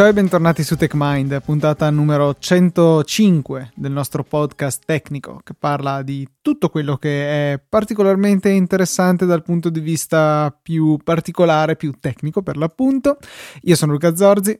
Ciao e bentornati su TechMind, puntata numero 105 del nostro podcast tecnico che parla di tutto quello che è particolarmente interessante dal punto di vista più particolare, più tecnico per l'appunto. Io sono Luca Zorzi,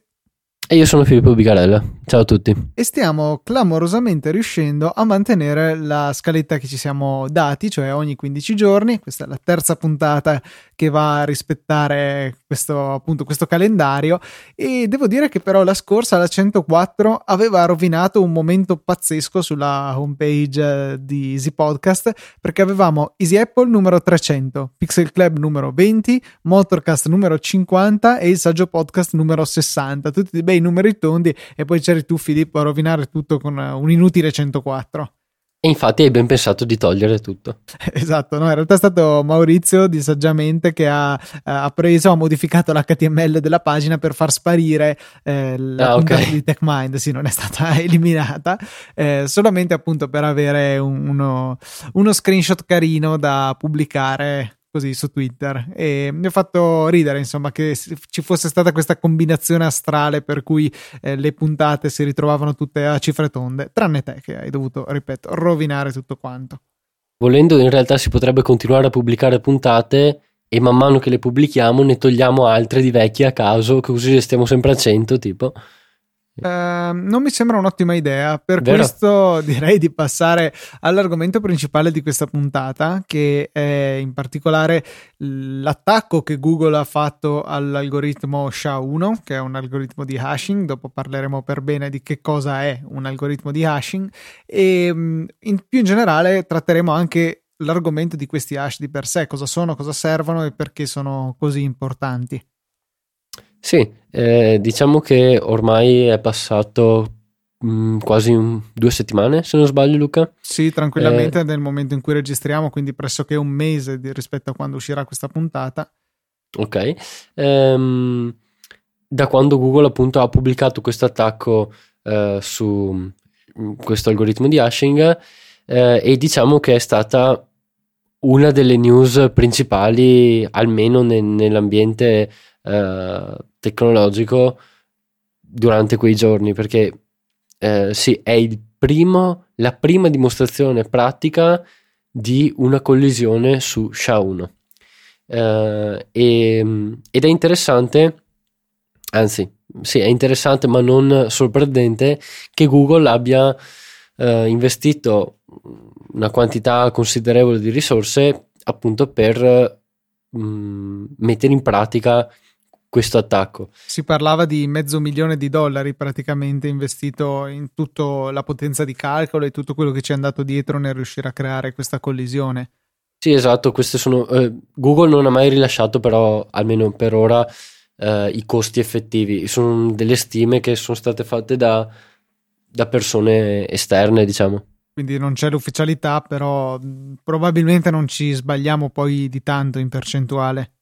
e io sono Filippo Bigarella. Ciao a tutti. E stiamo clamorosamente riuscendo a mantenere la scaletta che ci siamo dati, cioè ogni 15 giorni. Questa è la terza puntata che va a rispettare questo, appunto, questo calendario. E devo dire che però la scorsa, la 104, aveva rovinato un momento pazzesco sulla homepage di Easy Podcast perché avevamo Easy Apple numero 300, Pixel Club numero 20, Motorcast numero 50 e il Saggio Podcast numero 60. Tutti dei bei numeri tondi e poi c'eri tu Filippo a rovinare tutto con un inutile 104. E infatti hai ben pensato di togliere tutto. Esatto, no? in realtà è stato Maurizio di Saggiamente che ha, ha preso, ha modificato l'HTML della pagina per far sparire eh, la ah, okay. di TechMind, sì, non è stata eliminata, eh, solamente appunto per avere uno, uno screenshot carino da pubblicare così su Twitter. E mi ha fatto ridere insomma che ci fosse stata questa combinazione astrale per cui eh, le puntate si ritrovavano tutte a cifre tonde tranne te che hai dovuto ripeto rovinare tutto quanto. Volendo in realtà si potrebbe continuare a pubblicare puntate e man mano che le pubblichiamo ne togliamo altre di vecchie a caso così stiamo sempre a 100 tipo Uh, non mi sembra un'ottima idea, per Vero? questo direi di passare all'argomento principale di questa puntata, che è in particolare l'attacco che Google ha fatto all'algoritmo SHA-1, che è un algoritmo di hashing, dopo parleremo per bene di che cosa è un algoritmo di hashing e mm, in, più in generale tratteremo anche l'argomento di questi hash di per sé, cosa sono, cosa servono e perché sono così importanti. Sì, eh, diciamo che ormai è passato mh, mm, quasi un, due settimane, se non sbaglio, Luca. Sì, tranquillamente eh, nel momento in cui registriamo, quindi pressoché un mese di, rispetto a quando uscirà questa puntata. Ok. Ehm, da quando Google appunto ha pubblicato questo attacco eh, su mm, questo algoritmo di hashing eh, e diciamo che è stata una delle news principali, almeno ne, nell'ambiente eh, tecnologico durante quei giorni perché eh, sì, è il primo, la prima dimostrazione pratica di una collisione su SHA-1 eh, e, ed è interessante anzi sì è interessante ma non sorprendente che Google abbia eh, investito una quantità considerevole di risorse appunto per mh, mm, mettere in pratica questo attacco. Si parlava di mezzo milione di dollari praticamente investito in tutta la potenza di calcolo e tutto quello che ci è andato dietro nel riuscire a creare questa collisione. Sì, esatto, queste sono eh, Google non ha mai rilasciato però almeno per ora eh, i costi effettivi, sono delle stime che sono state fatte da, da persone esterne, diciamo. Quindi non c'è l'ufficialità, però probabilmente non ci sbagliamo poi di tanto in percentuale.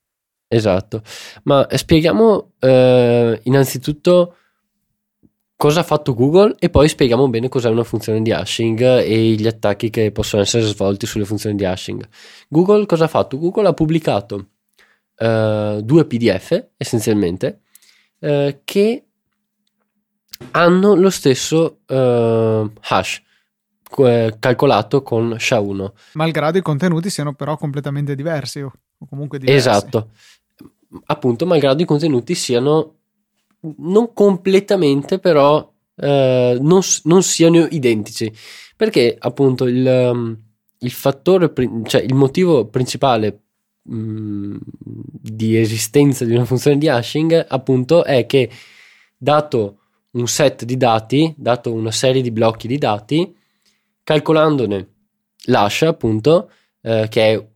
Esatto, ma spieghiamo eh, innanzitutto cosa ha fatto Google e poi spieghiamo bene cos'è una funzione di hashing e gli attacchi che possono essere svolti sulle funzioni di hashing. Google cosa ha fatto? Google ha pubblicato eh, due PDF essenzialmente eh, che hanno lo stesso eh, hash calcolato con SHA-1. Malgrado i contenuti siano però completamente diversi o comunque diversi. Esatto appunto, malgrado i contenuti siano non completamente, però eh, non, non, siano identici. Perché appunto il, um, il fattore, cioè il motivo principale mm, di esistenza di una funzione di hashing, appunto, è che dato un set di dati, dato una serie di blocchi di dati, calcolandone l'hash, appunto, eh, che è,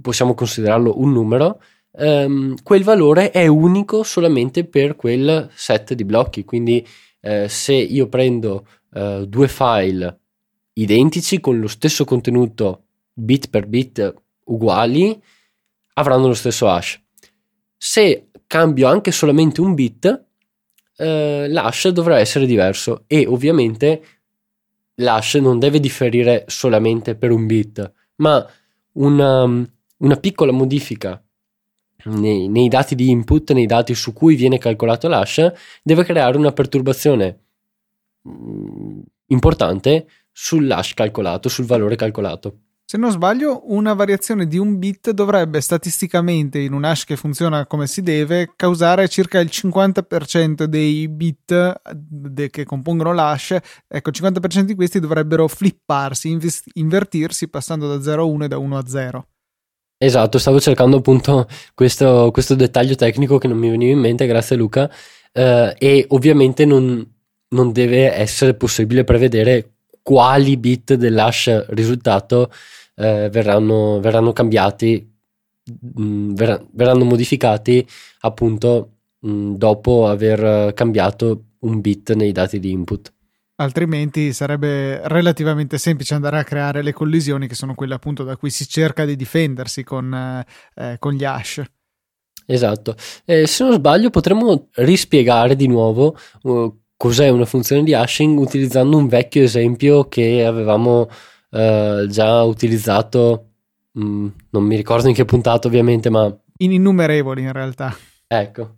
possiamo considerarlo un numero, ehm, quel valore è unico solamente per quel set di blocchi. Quindi eh, se io prendo eh, due file identici con lo stesso contenuto bit per bit uguali, avranno lo stesso hash. Se cambio anche solamente un bit, eh, l'hash dovrà essere diverso e ovviamente l'hash non deve differire solamente per un bit, ma una, una piccola modifica nei, nei, dati di input, nei dati su cui viene calcolato l'hash, deve creare una perturbazione mm, importante sull'hash calcolato, sul valore calcolato. Se non sbaglio, una variazione di un bit dovrebbe statisticamente, in un hash che funziona come si deve, causare circa il 50% dei bit de- che compongono l'hash. Ecco, il 50% di questi dovrebbero flipparsi, invest- invertirsi, passando da 0 a 1 e da 1 a 0. Esatto, stavo cercando appunto questo, questo dettaglio tecnico che non mi veniva in mente, grazie Luca, eh, e ovviamente non, non deve essere possibile prevedere quali bit dell'hash risultato eh, verranno, verranno, cambiati, mh, mm, ver- verranno modificati appunto mh, mm, dopo aver cambiato un bit nei dati di input. Altrimenti sarebbe relativamente semplice andare a creare le collisioni che sono quelle appunto da cui si cerca di difendersi con, eh, con gli hash. Esatto. Eh, se non sbaglio potremmo rispiegare di nuovo uh, cos'è una funzione di hashing utilizzando un vecchio esempio che avevamo eh, già utilizzato, mh, mm, non mi ricordo in che puntata ovviamente, ma... In innumerevoli in realtà. Ecco.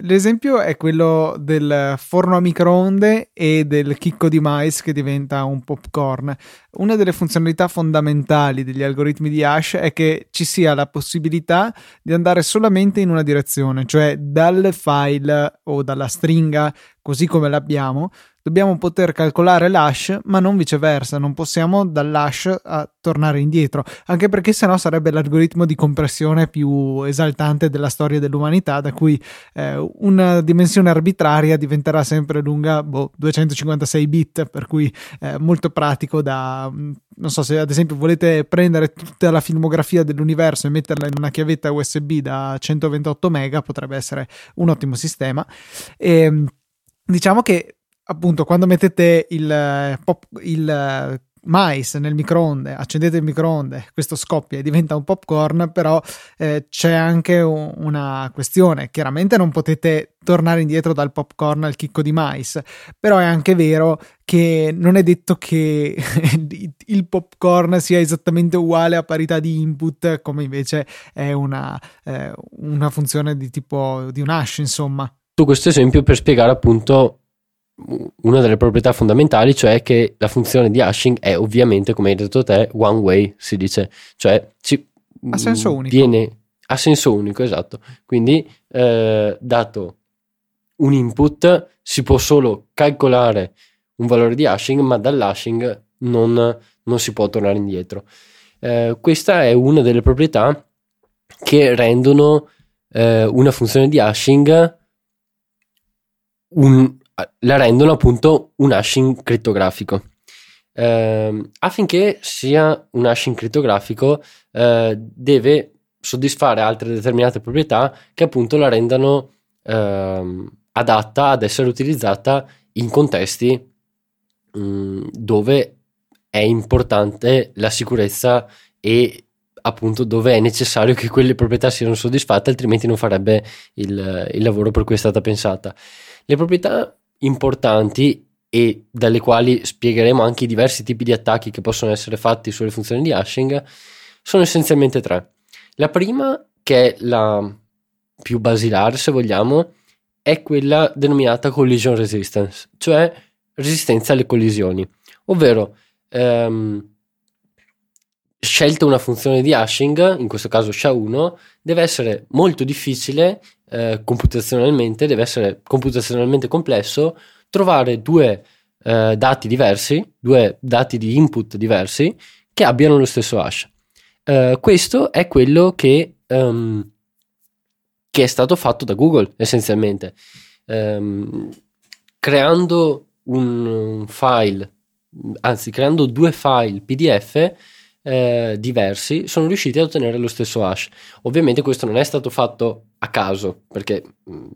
L'esempio è quello del forno a microonde e del chicco di mais che diventa un popcorn. Una delle funzionalità fondamentali degli algoritmi di hash è che ci sia la possibilità di andare solamente in una direzione, cioè dal file o dalla stringa così come l'abbiamo, dobbiamo poter calcolare l'hash, ma non viceversa, non possiamo dall'hash tornare indietro, anche perché sennò sarebbe l'algoritmo di compressione più esaltante della storia dell'umanità, da cui eh, una dimensione arbitraria diventerà sempre lunga boh, 256 bit, per cui eh, molto pratico da mm, non so se ad esempio volete prendere tutta la filmografia dell'universo e metterla in una chiavetta USB da 128 mega, potrebbe essere un ottimo sistema. E, ehm, diciamo che appunto quando mettete il, eh, pop, il eh, mais nel microonde, accendete il microonde, questo scoppia e diventa un popcorn, però eh, c'è anche un, una questione, chiaramente non potete tornare indietro dal popcorn al chicco di mais, però è anche vero che non è detto che il popcorn sia esattamente uguale a parità di input, come invece è una, eh, una funzione di tipo di un hash, insomma. Tu questo esempio per spiegare appunto una delle proprietà fondamentali, cioè che la funzione di hashing è ovviamente, come hai detto te, one way, si dice, cioè ci, a senso unico. Viene a senso unico, esatto. Quindi, eh, dato un input, si può solo calcolare un valore di hashing, ma dall'hashing non, non si può tornare indietro. Eh, questa è una delle proprietà che rendono eh, una funzione di hashing un, la rendono appunto un hashing crittografico. Eh, affinché sia un hashing crittografico eh, deve soddisfare altre determinate proprietà che appunto la rendano eh, adatta ad essere utilizzata in contesti mh, mm, dove è importante la sicurezza e appunto dove è necessario che quelle proprietà siano soddisfatte altrimenti non farebbe il, il lavoro per cui è stata pensata le proprietà importanti e dalle quali spiegheremo anche i diversi tipi di attacchi che possono essere fatti sulle funzioni di hashing, sono essenzialmente tre. La prima, che è la più basilare se vogliamo, è quella denominata collision resistance, cioè resistenza alle collisioni, ovvero ehm, scelta una funzione di hashing, in questo caso SHA-1, deve essere molto difficile eh, computazionalmente, deve essere computazionalmente complesso trovare due eh, dati diversi, due dati di input diversi che abbiano lo stesso hash. Eh, questo è quello che, um, che, è stato fatto da Google essenzialmente, um, creando un file, anzi creando due file PDF eh, diversi sono riusciti a ottenere lo stesso hash. Ovviamente questo non è stato fatto a caso, perché mh, mm,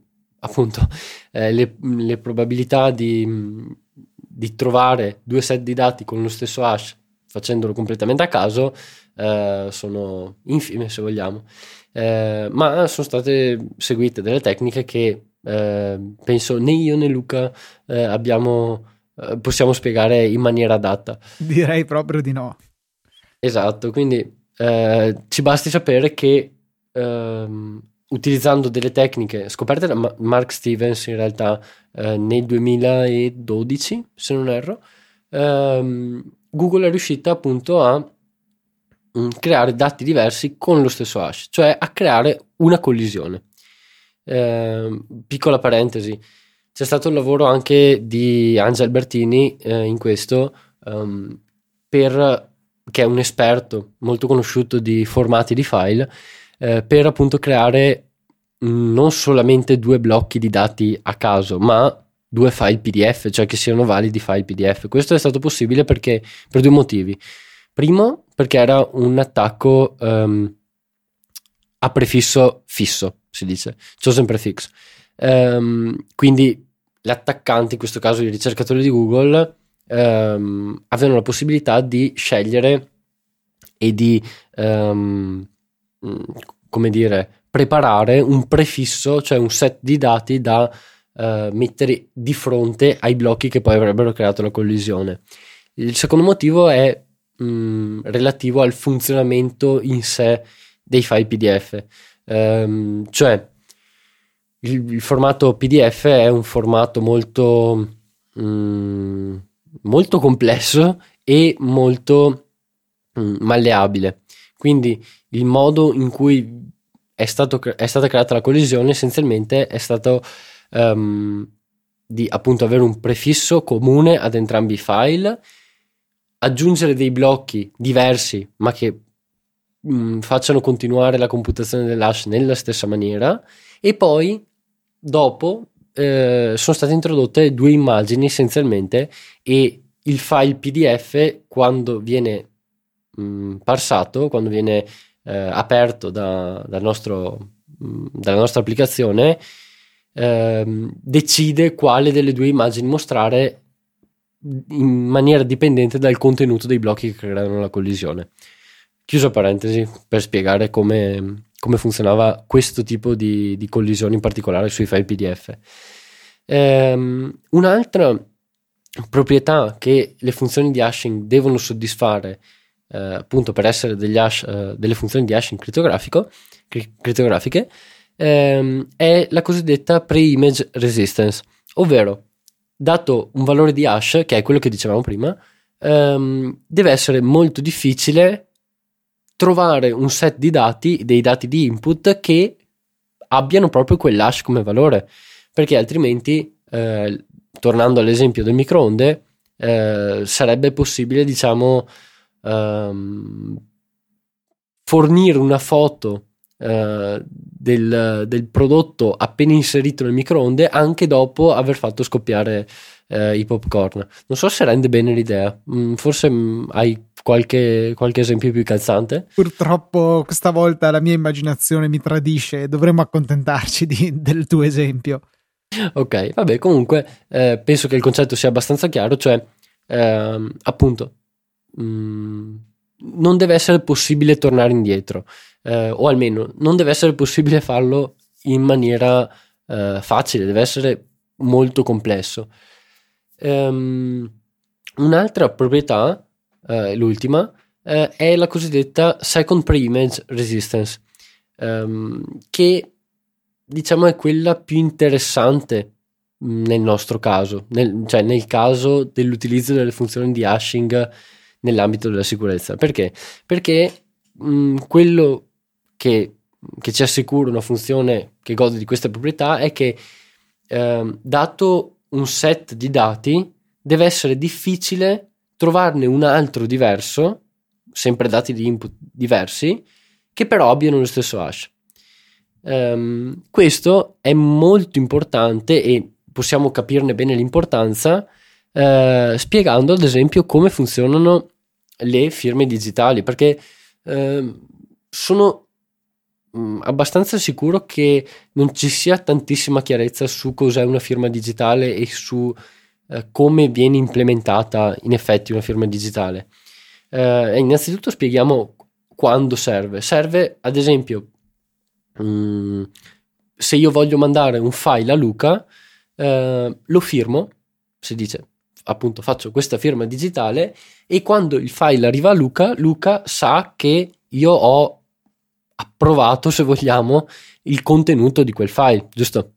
appunto eh, le, le, probabilità di, mh, di, trovare due set di dati con lo stesso hash facendolo completamente a caso eh, sono infime se vogliamo, eh, ma sono state seguite delle tecniche che eh, penso né io né Luca eh, abbiamo, possiamo spiegare in maniera adatta. Direi proprio di no. Esatto, quindi eh, ci basti sapere che ehm, utilizzando delle tecniche scoperte da Mark Stevens in realtà eh, nel 2012, se non erro, ehm, Google è riuscita appunto a mm, creare dati diversi con lo stesso hash, cioè a creare una collisione. Eh, piccola parentesi, c'è stato il lavoro anche di Angel Albertini eh, in questo, um, per, che è un esperto molto conosciuto di formati di file, eh, per appunto creare non solamente due blocchi di dati a caso, ma due file PDF, cioè che siano validi file PDF. Questo è stato possibile perché, per due motivi. Primo, perché era un attacco um, a prefisso fisso, si dice, chosen prefix. Um, quindi l'attaccante, in questo caso i ricercatori di Google, um, avevano la possibilità di scegliere e di, come dire, preparare un prefisso, cioè un set di dati da uh, mettere di fronte ai blocchi che poi avrebbero creato la collisione. Il secondo motivo è mh, relativo al funzionamento in sé dei file PDF, ehm, cioè il, il, formato PDF è un formato molto, mh, molto complesso e molto mh, mm, malleabile. Quindi il modo in cui è, stato, è stata creata la collisione essenzialmente è stato um, di appunto avere un prefisso comune ad entrambi i file, aggiungere dei blocchi diversi ma che mh, mm, facciano continuare la computazione dell'hash nella stessa maniera e poi dopo eh, sono state introdotte due immagini essenzialmente e il file PDF quando viene mh, mm, parsato, quando viene eh, aperto da, dal nostro, mh, dalla nostra applicazione ehm, decide quale delle due immagini mostrare in maniera dipendente dal contenuto dei blocchi che creano la collisione. Chiuso parentesi per spiegare come, come funzionava questo tipo di, di, collisioni, in particolare sui file PDF. Ehm, un'altra proprietà che le funzioni di hashing devono soddisfare eh, appunto per essere hash, eh, delle funzioni di hashing cri- crittografiche ehm, è la cosiddetta pre-image resistance, ovvero dato un valore di hash, che è quello che dicevamo prima, ehm, deve essere molto difficile trovare un set di dati, dei dati di input che abbiano proprio quell'hash come valore, perché altrimenti, eh, tornando all'esempio del microonde, eh, sarebbe possibile, diciamo, um, fornire una foto uh, del, del, prodotto appena inserito nel microonde anche dopo aver fatto scoppiare uh, i popcorn. Non so se rende bene l'idea, mm, forse mm, hai qualche, qualche, esempio più calzante? Purtroppo questa volta la mia immaginazione mi tradisce, dovremmo accontentarci di, del tuo esempio. Ok, vabbè, comunque eh, penso che il concetto sia abbastanza chiaro, cioè ehm, appunto Mm, non deve essere possibile tornare indietro, eh, o almeno non deve essere possibile farlo in maniera eh, facile, deve essere molto complesso. Um, un'altra proprietà, eh, l'ultima, eh, è la cosiddetta second pre-image resistance, um, che diciamo è quella più interessante mm, nel nostro caso, nel, cioè nel caso dell'utilizzo delle funzioni di hashing nell'ambito della sicurezza. Perché? Perché mh, quello che, che, ci assicura una funzione che gode di queste proprietà è che eh, dato un set di dati deve essere difficile trovarne un altro diverso, sempre dati di input diversi, che però abbiano lo stesso hash. Um, questo è molto importante e possiamo capirne bene l'importanza eh, spiegando ad esempio come funzionano le firme digitali, perché eh, sono mh, mm, abbastanza sicuro che non ci sia tantissima chiarezza su cos'è una firma digitale e su eh, come viene implementata in effetti una firma digitale. Eh, innanzitutto spieghiamo quando serve. Serve ad esempio mh, mm, se io voglio mandare un file a Luca, eh, lo firmo, si dice appunto faccio questa firma digitale e quando il file arriva a Luca, Luca sa che io ho approvato, se vogliamo, il contenuto di quel file, giusto?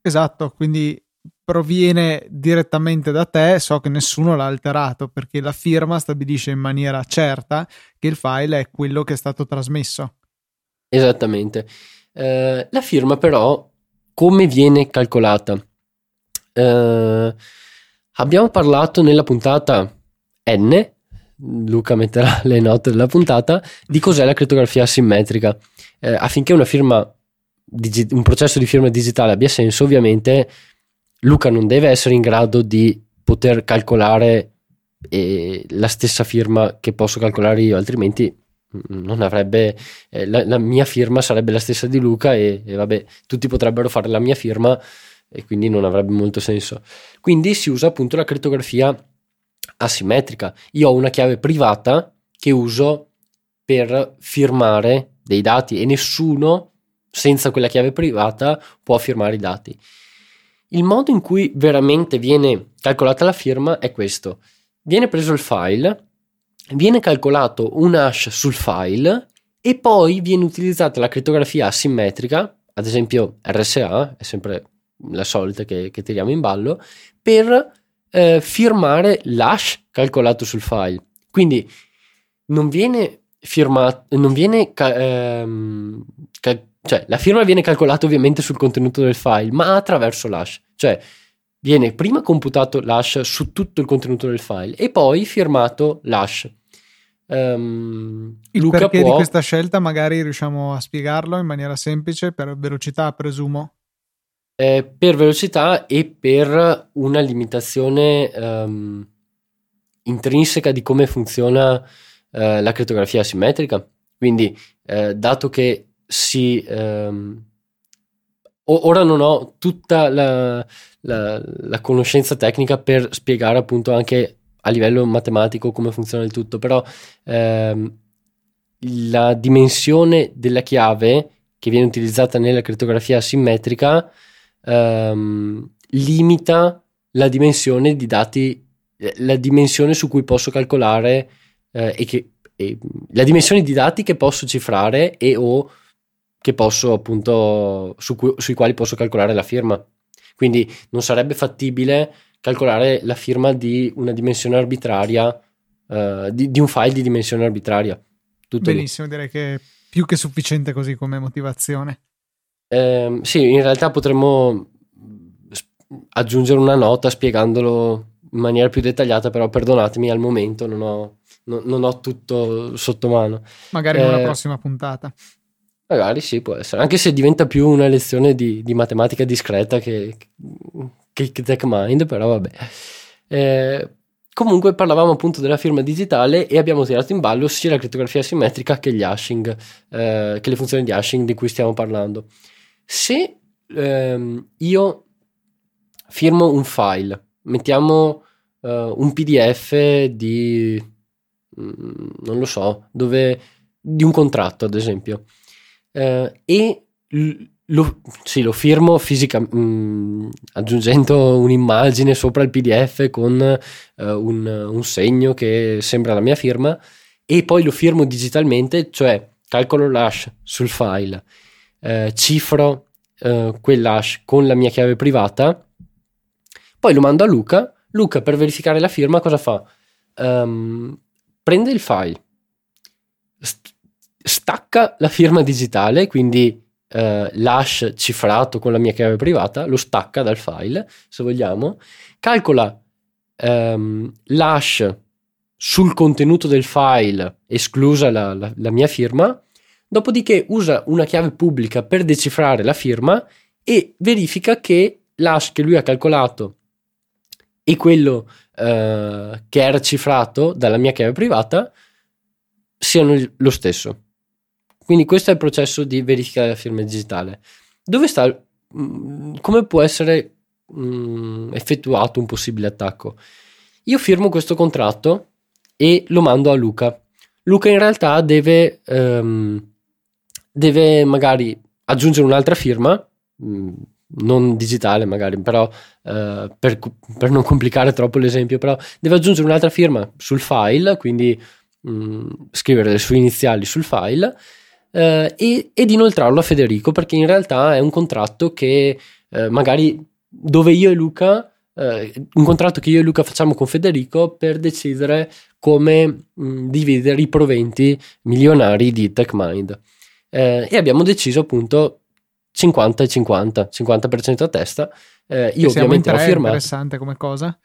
Esatto, quindi proviene direttamente da te, so che nessuno l'ha alterato perché la firma stabilisce in maniera certa che il file è quello che è stato trasmesso. Esattamente. Eh, la firma però come viene calcolata? Eh, abbiamo parlato nella puntata N, Luca metterà le note della puntata, di cos'è la crittografia asimmetrica. Eh, affinché firma, un processo di firma digitale abbia senso, ovviamente Luca non deve essere in grado di poter calcolare eh, la stessa firma che posso calcolare io, altrimenti non avrebbe eh, la, la, mia firma sarebbe la stessa di Luca e, e, vabbè tutti potrebbero fare la mia firma e quindi non avrebbe molto senso quindi si usa appunto la crittografia asimmetrica io ho una chiave privata che uso per firmare dei dati e nessuno senza quella chiave privata può firmare i dati il modo in cui veramente viene calcolata la firma è questo. Viene preso il file, viene calcolato un hash sul file e poi viene utilizzata la crittografia asimmetrica, ad esempio RSA, è sempre la solita che, che tiriamo in ballo, per eh, firmare l'hash calcolato sul file. Quindi non viene firmato, non viene ehm, cal- cioè, la firma viene calcolata ovviamente sul contenuto del file, ma attraverso l'hash. Cioè, viene prima computato l'hash su tutto il contenuto del file e poi firmato l'hash. Um, il Luca perché può... di questa scelta magari riusciamo a spiegarlo in maniera semplice per velocità, presumo? Eh, per velocità e per una limitazione um, intrinseca di come funziona uh, la crittografia asimmetrica. Quindi, uh, dato che si. Um, ora non ho tutta la, la, la, conoscenza tecnica per spiegare appunto anche a livello matematico come funziona il tutto, però ehm, la dimensione della chiave che viene utilizzata nella crittografia simmetrica ehm, limita la dimensione di dati, la dimensione su cui posso calcolare eh, e che e, la dimensione di dati che posso cifrare e o che posso appunto su cui, sui quali posso calcolare la firma. Quindi non sarebbe fattibile calcolare la firma di una dimensione arbitraria, uh, di, di, un file di dimensione arbitraria. Tutto Benissimo, lì. direi che è più che sufficiente così come motivazione. Eh, sì, in realtà potremmo aggiungere una nota spiegandolo in maniera più dettagliata, però perdonatemi al momento non ho, non, non ho tutto sotto mano. Magari in una eh, prossima puntata. Magari sì, può essere, anche se diventa più una lezione di, di matematica discreta che, che, che Tech Mind, però vabbè. Eh, comunque parlavamo appunto della firma digitale e abbiamo tirato in ballo sia la crittografia simmetrica che gli hashing, eh, che le funzioni di hashing di cui stiamo parlando. Se ehm, io firmo un file, mettiamo eh, un PDF di, mm, non lo so, dove, di un contratto ad esempio eh, e lo, sì, lo firmo fisicamente, mm, aggiungendo un'immagine sopra il PDF con eh, un, un, segno che sembra la mia firma e poi lo firmo digitalmente, cioè calcolo l'hash sul file, eh, cifro eh, quell'hash con la mia chiave privata, poi lo mando a Luca. Luca per verificare la firma cosa fa? Um, prende il file, st- stacca la firma digitale, quindi eh, l'hash cifrato con la mia chiave privata, lo stacca dal file, se vogliamo, calcola ehm, l'hash sul contenuto del file, esclusa la, la, la mia firma, dopodiché usa una chiave pubblica per decifrare la firma e verifica che l'hash che lui ha calcolato e quello eh, che era cifrato dalla mia chiave privata siano lo stesso. Quindi questo è il processo di verifica della firma digitale. Dove sta, mm, come può essere mh, mm, effettuato un possibile attacco? Io firmo questo contratto e lo mando a Luca. Luca in realtà deve, um, deve magari aggiungere un'altra firma, mm, non digitale magari, però uh, per, per, non complicare troppo l'esempio, però deve aggiungere un'altra firma sul file, quindi mh, scrivere le sue iniziali sul file eh, e, ed inoltrarlo a Federico perché in realtà è un contratto che eh, magari dove io e Luca eh, un contratto che io e Luca facciamo con Federico per decidere come mh, dividere i proventi milionari di TechMind eh, e abbiamo deciso appunto 50 e 50 50% a testa eh, io ovviamente ho firmato interessante come cosa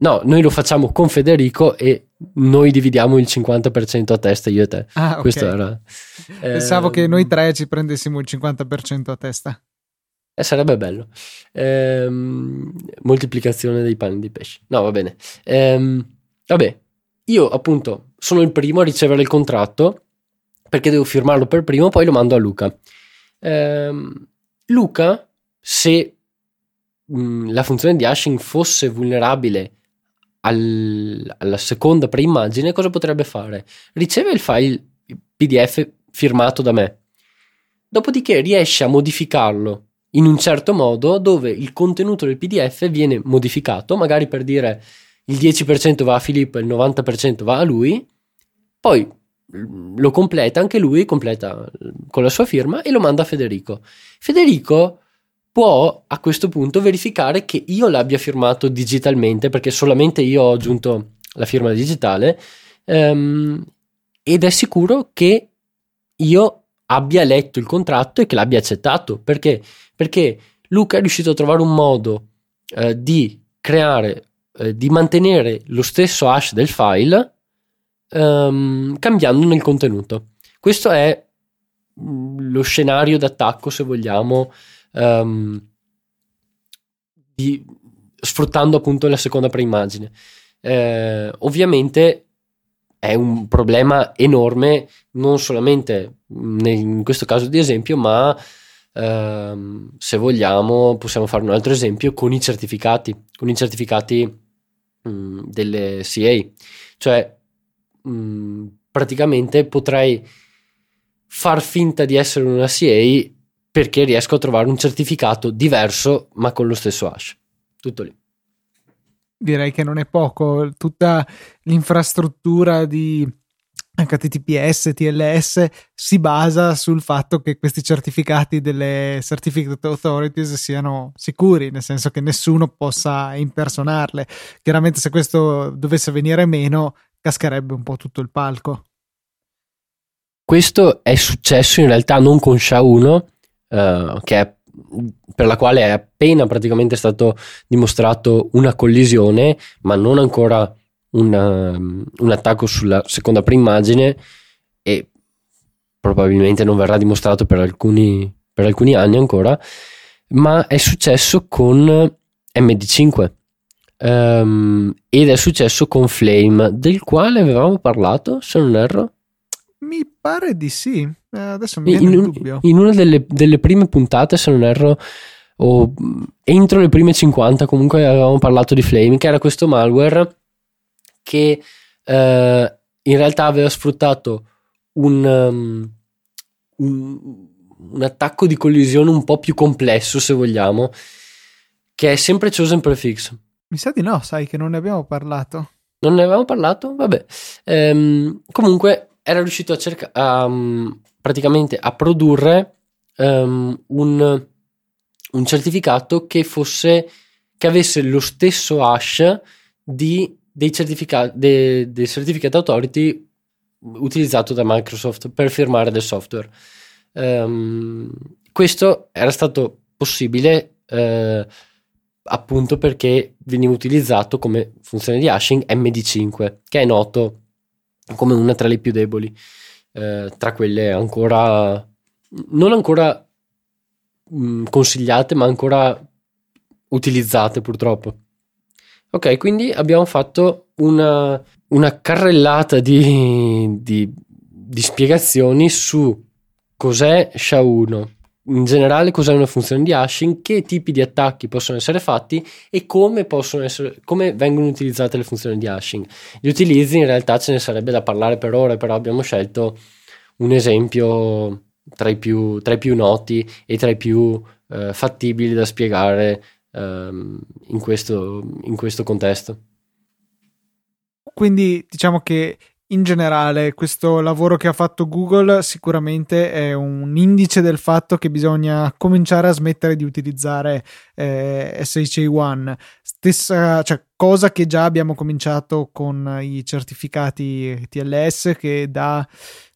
No, noi lo facciamo con Federico e noi dividiamo il 50% a testa, io e te. Ah, ok. Questo era. Pensavo eh, che noi tre ci prendessimo il 50% a testa. Eh, sarebbe bello. Eh, moltiplicazione dei panni di pesce. No, va bene. Eh, vabbè, io appunto sono il primo a ricevere il contratto perché devo firmarlo per primo, poi lo mando a Luca. Ehm, Luca, se mh, la funzione di hashing fosse vulnerabile al, alla seconda preimmagine, cosa potrebbe fare? Riceve il file PDF firmato da me, dopodiché riesce a modificarlo in un certo modo dove il contenuto del PDF viene modificato, magari per dire il 10% va a Filippo e il 90% va a lui, poi lo completa anche lui, completa con la sua firma e lo manda a Federico. Federico può a questo punto verificare che io l'abbia firmato digitalmente perché solamente io ho aggiunto la firma digitale um, ed è sicuro che io abbia letto il contratto e che l'abbia accettato perché, perché Luca è riuscito a trovare un modo uh, di creare uh, di mantenere lo stesso hash del file um, cambiando il contenuto questo è mm, lo scenario d'attacco se vogliamo um, di, sfruttando appunto la seconda preimmagine. Eh, ovviamente è un problema enorme, non solamente in questo caso di esempio, ma ehm, se vogliamo possiamo fare un altro esempio con i certificati, con i certificati mh, mm, delle CA. Cioè, mm, praticamente potrei far finta di essere una CA perché riesco a trovare un certificato diverso ma con lo stesso hash. Tutto lì. Direi che non è poco, tutta l'infrastruttura di HTTPS, TLS si basa sul fatto che questi certificati delle Certificate Authorities siano sicuri, nel senso che nessuno possa impersonarle. Chiaramente se questo dovesse venire meno, cascherebbe un po' tutto il palco. Questo è successo in realtà non con SHA-1, uh, che è, per la quale è appena praticamente stato dimostrato una collisione, ma non ancora una, un attacco sulla seconda preimmagine e probabilmente non verrà dimostrato per alcuni, per alcuni anni ancora, ma è successo con MD5. Um, ed è successo con Flame, del quale avevamo parlato, se non erro. Mi pare di sì. Eh, adesso mi viene in, il dubbio. In una delle, delle, prime puntate, se non erro, o entro le prime 50, comunque avevamo parlato di Flame, che era questo malware che eh, in realtà aveva sfruttato un, um, un, un, attacco di collisione un po' più complesso, se vogliamo, che è sempre Chosen Prefix. Mi sa di no, sai che non ne abbiamo parlato. Non ne avevamo parlato? Vabbè. Ehm, comunque era riuscito a cercare um, praticamente a produrre um, un, un, certificato che fosse che avesse lo stesso hash di, dei, certificati, dei, dei certificate authority utilizzato da Microsoft per firmare del software. Um, questo era stato possibile eh, appunto perché veniva utilizzato come funzione di hashing MD5, che è noto come una tra le più deboli eh, tra quelle ancora non ancora mh, mm, consigliate ma ancora utilizzate purtroppo. Ok quindi abbiamo fatto una, una carrellata di, di, di spiegazioni su cos'è SHA-1 in generale cos'è una funzione di hashing, che tipi di attacchi possono essere fatti e come, essere, come, vengono utilizzate le funzioni di hashing. Gli utilizzi in realtà ce ne sarebbe da parlare per ore, però abbiamo scelto un esempio tra i più, tra i più noti e tra i più eh, fattibili da spiegare ehm, in, questo, in questo contesto. Quindi diciamo che in generale questo lavoro che ha fatto Google sicuramente è un indice del fatto che bisogna cominciare a smettere di utilizzare eh, SHA1 stessa cioè, cosa che già abbiamo cominciato con i certificati TLS che da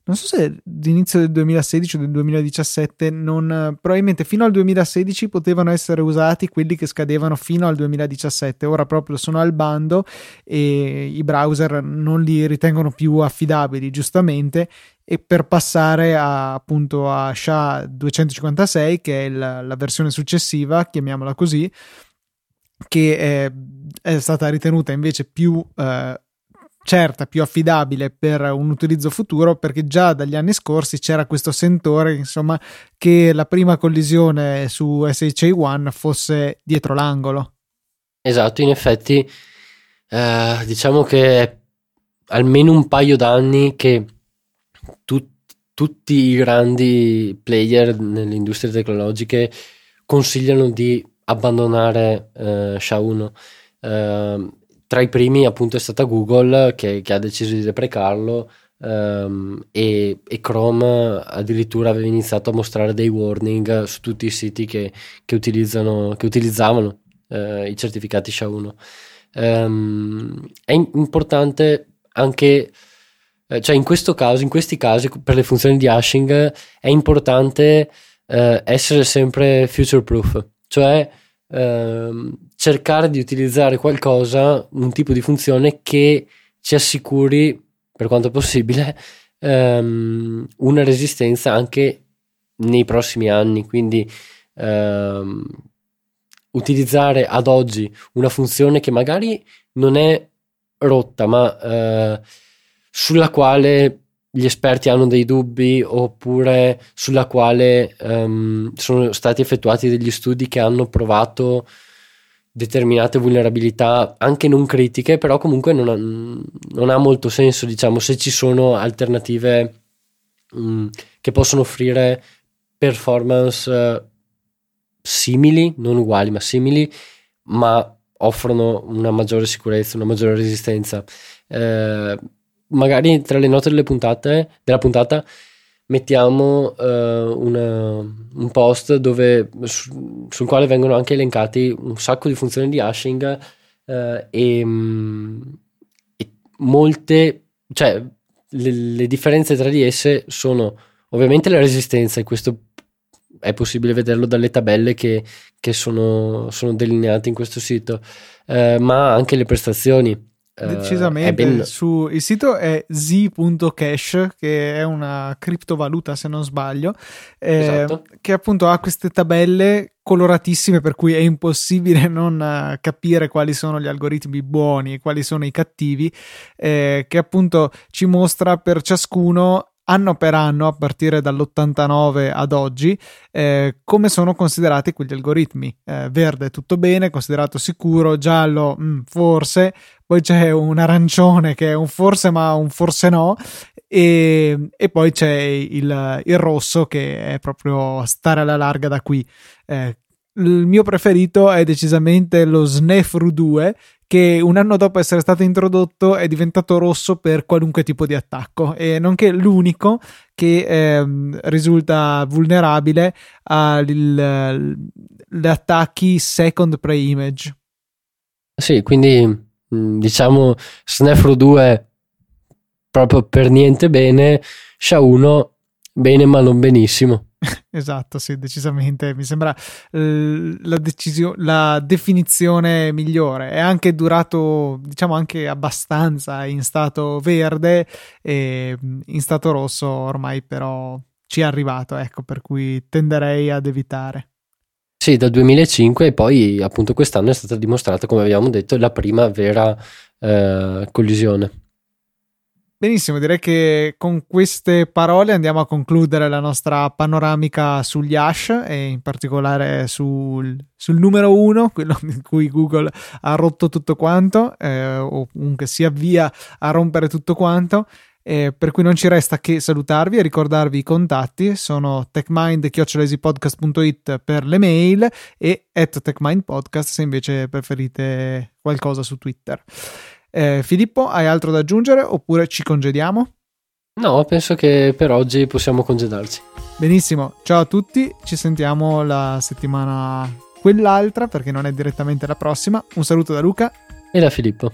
non so se all'inizio del 2016 o del 2017, non, probabilmente fino al 2016 potevano essere usati quelli che scadevano fino al 2017, ora proprio sono al bando e i browser non li ritengono più affidabili, giustamente, e per passare a, appunto a SHA 256, che è la, la versione successiva, chiamiamola così, che è, è stata ritenuta invece più eh, certa, più affidabile per un utilizzo futuro perché già dagli anni scorsi c'era questo sentore insomma che la prima collisione su SHA1 fosse dietro l'angolo. Esatto, in effetti eh, diciamo che è almeno un paio d'anni che tu, tutti i grandi player nelle industrie tecnologiche consigliano di abbandonare eh, SHA1. Eh, tra i primi appunto è stata Google che, che ha deciso di deprecarlo um, e, e, Chrome addirittura aveva iniziato a mostrare dei warning su tutti i siti che, che, che utilizzavano uh, i certificati SHA-1. Um, ehm, è importante anche eh, cioè in questo caso, in questi casi per le funzioni di hashing è importante uh, essere sempre future proof, cioè Ehm, cercare di utilizzare qualcosa, un tipo di funzione che ci assicuri, per quanto possibile, ehm, una resistenza anche nei prossimi anni. Quindi ehm, utilizzare ad oggi una funzione che magari non è rotta, ma eh, sulla quale gli esperti hanno dei dubbi oppure sulla quale um, sono stati effettuati degli studi che hanno provato determinate vulnerabilità anche non critiche però comunque non ha, non ha molto senso diciamo se ci sono alternative um, che possono offrire performance uh, simili non uguali ma simili ma offrono una maggiore sicurezza una maggiore resistenza. Uh, magari tra le note delle puntate, della puntata mettiamo uh, una, un post dove, su, sul quale vengono anche elencati un sacco di funzioni di hashing uh, e, mm, e, molte, cioè le, le, differenze tra di esse sono ovviamente la resistenza e questo è possibile vederlo dalle tabelle che, che sono, sono, delineate in questo sito, uh, ma anche le prestazioni. eh, Decisamente, ben... su, il sito è z.cash che è una criptovaluta se non sbaglio, eh, esatto. che appunto ha queste tabelle coloratissime per cui è impossibile non uh, capire quali sono gli algoritmi buoni e quali sono i cattivi, eh, che appunto ci mostra per ciascuno anno per anno, a partire dall'89 ad oggi, eh, come sono considerati quegli algoritmi. Eh, verde tutto bene, considerato sicuro, giallo mh, mm, forse, poi c'è un arancione che è un forse ma un forse no, e, e poi c'è il, il, rosso che è proprio stare alla larga da qui. Eh, il mio preferito è decisamente lo Snefru 2 che un anno dopo essere stato introdotto è diventato rosso per qualunque tipo di attacco e nonché l'unico che eh, risulta vulnerabile agli attacchi second pre-image. Sì, quindi mm, diciamo Snefru 2 proprio per niente bene, Sha 1 bene ma non benissimo. esatto, sì, decisamente. Mi sembra eh, la, decisio- la definizione migliore. È anche durato, diciamo, anche abbastanza in stato verde e in stato rosso ormai però ci è arrivato, ecco, per cui tenderei ad evitare. Sì, dal 2005 e poi appunto quest'anno è stata dimostrata, come abbiamo detto, la prima vera eh, collisione. Benissimo, direi che con queste parole andiamo a concludere la nostra panoramica sugli hash e in particolare sul, sul numero uno, quello in cui Google ha rotto tutto quanto eh, o comunque si avvia a rompere tutto quanto. Eh, per cui non ci resta che salutarvi e ricordarvi i contatti sono techmind.it per le mail e at techmindpodcast se invece preferite qualcosa su Twitter. Eh, Filippo, hai altro da aggiungere oppure ci congediamo? No, penso che per oggi possiamo congedarci. Benissimo, ciao a tutti, ci sentiamo la settimana quell'altra perché non è direttamente la prossima. Un saluto da Luca e da Filippo.